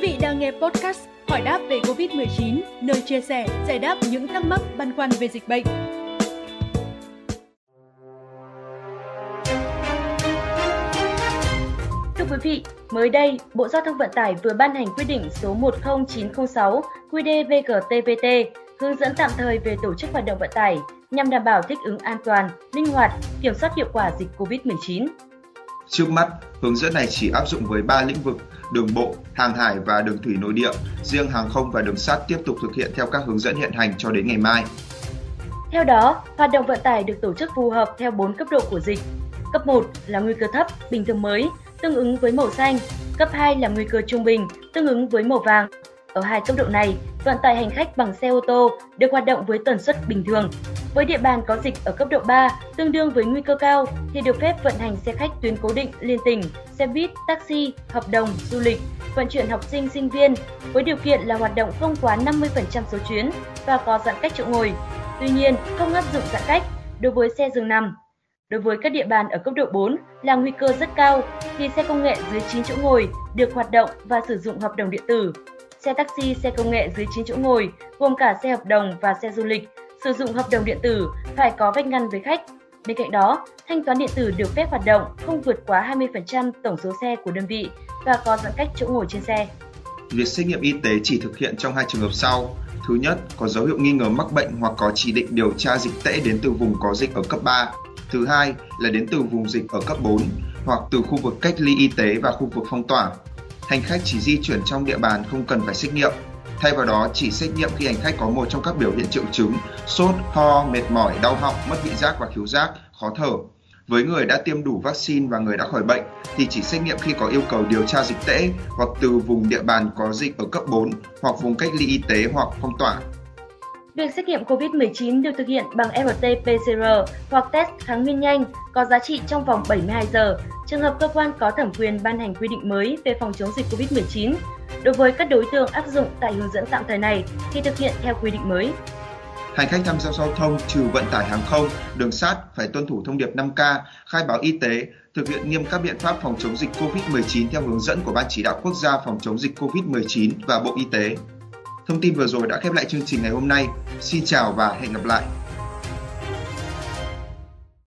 vị đang nghe podcast Hỏi đáp về Covid-19, nơi chia sẻ, giải đáp những thắc mắc băn khoăn về dịch bệnh. Thưa quý vị, mới đây, Bộ Giao thông Vận tải vừa ban hành quyết định số 10906 QĐ-VGTVT hướng dẫn tạm thời về tổ chức hoạt động vận tải nhằm đảm bảo thích ứng an toàn, linh hoạt, kiểm soát hiệu quả dịch COVID-19. Trước mắt, hướng dẫn này chỉ áp dụng với 3 lĩnh vực đường bộ, hàng hải và đường thủy nội địa. Riêng hàng không và đường sắt tiếp tục thực hiện theo các hướng dẫn hiện hành cho đến ngày mai. Theo đó, hoạt động vận tải được tổ chức phù hợp theo 4 cấp độ của dịch. Cấp 1 là nguy cơ thấp, bình thường mới, tương ứng với màu xanh. Cấp 2 là nguy cơ trung bình, tương ứng với màu vàng. Ở hai cấp độ này, vận tải hành khách bằng xe ô tô được hoạt động với tần suất bình thường. Với địa bàn có dịch ở cấp độ 3, tương đương với nguy cơ cao, thì được phép vận hành xe khách tuyến cố định liên tỉnh, xe buýt, taxi, hợp đồng, du lịch, vận chuyển học sinh, sinh viên, với điều kiện là hoạt động không quá 50% số chuyến và có giãn cách chỗ ngồi. Tuy nhiên, không áp dụng giãn cách đối với xe dừng nằm. Đối với các địa bàn ở cấp độ 4 là nguy cơ rất cao thì xe công nghệ dưới 9 chỗ ngồi được hoạt động và sử dụng hợp đồng điện tử. Xe taxi, xe công nghệ dưới 9 chỗ ngồi gồm cả xe hợp đồng và xe du lịch sử dụng hợp đồng điện tử phải có vách ngăn với khách. Bên cạnh đó, thanh toán điện tử được phép hoạt động không vượt quá 20% tổng số xe của đơn vị và có giãn cách chỗ ngồi trên xe. Việc xét nghiệm y tế chỉ thực hiện trong hai trường hợp sau. Thứ nhất, có dấu hiệu nghi ngờ mắc bệnh hoặc có chỉ định điều tra dịch tễ đến từ vùng có dịch ở cấp 3. Thứ hai là đến từ vùng dịch ở cấp 4 hoặc từ khu vực cách ly y tế và khu vực phong tỏa. Hành khách chỉ di chuyển trong địa bàn không cần phải xét nghiệm. Thay vào đó, chỉ xét nghiệm khi hành khách có một trong các biểu hiện triệu chứng sốt, ho, mệt mỏi, đau họng, mất vị giác và khiếu giác, khó thở. Với người đã tiêm đủ vaccine và người đã khỏi bệnh thì chỉ xét nghiệm khi có yêu cầu điều tra dịch tễ hoặc từ vùng địa bàn có dịch ở cấp 4 hoặc vùng cách ly y tế hoặc phong tỏa. Việc xét nghiệm COVID-19 được thực hiện bằng RT-PCR hoặc test kháng nguyên nhanh có giá trị trong vòng 72 giờ. Trường hợp cơ quan có thẩm quyền ban hành quy định mới về phòng chống dịch COVID-19, đối với các đối tượng áp dụng tại hướng dẫn tạm thời này thì thực hiện theo quy định mới. Hành khách tham gia giao thông trừ vận tải hàng không, đường sắt phải tuân thủ thông điệp 5K, khai báo y tế, thực hiện nghiêm các biện pháp phòng chống dịch COVID-19 theo hướng dẫn của Ban chỉ đạo quốc gia phòng chống dịch COVID-19 và Bộ Y tế. Thông tin vừa rồi đã khép lại chương trình ngày hôm nay. Xin chào và hẹn gặp lại.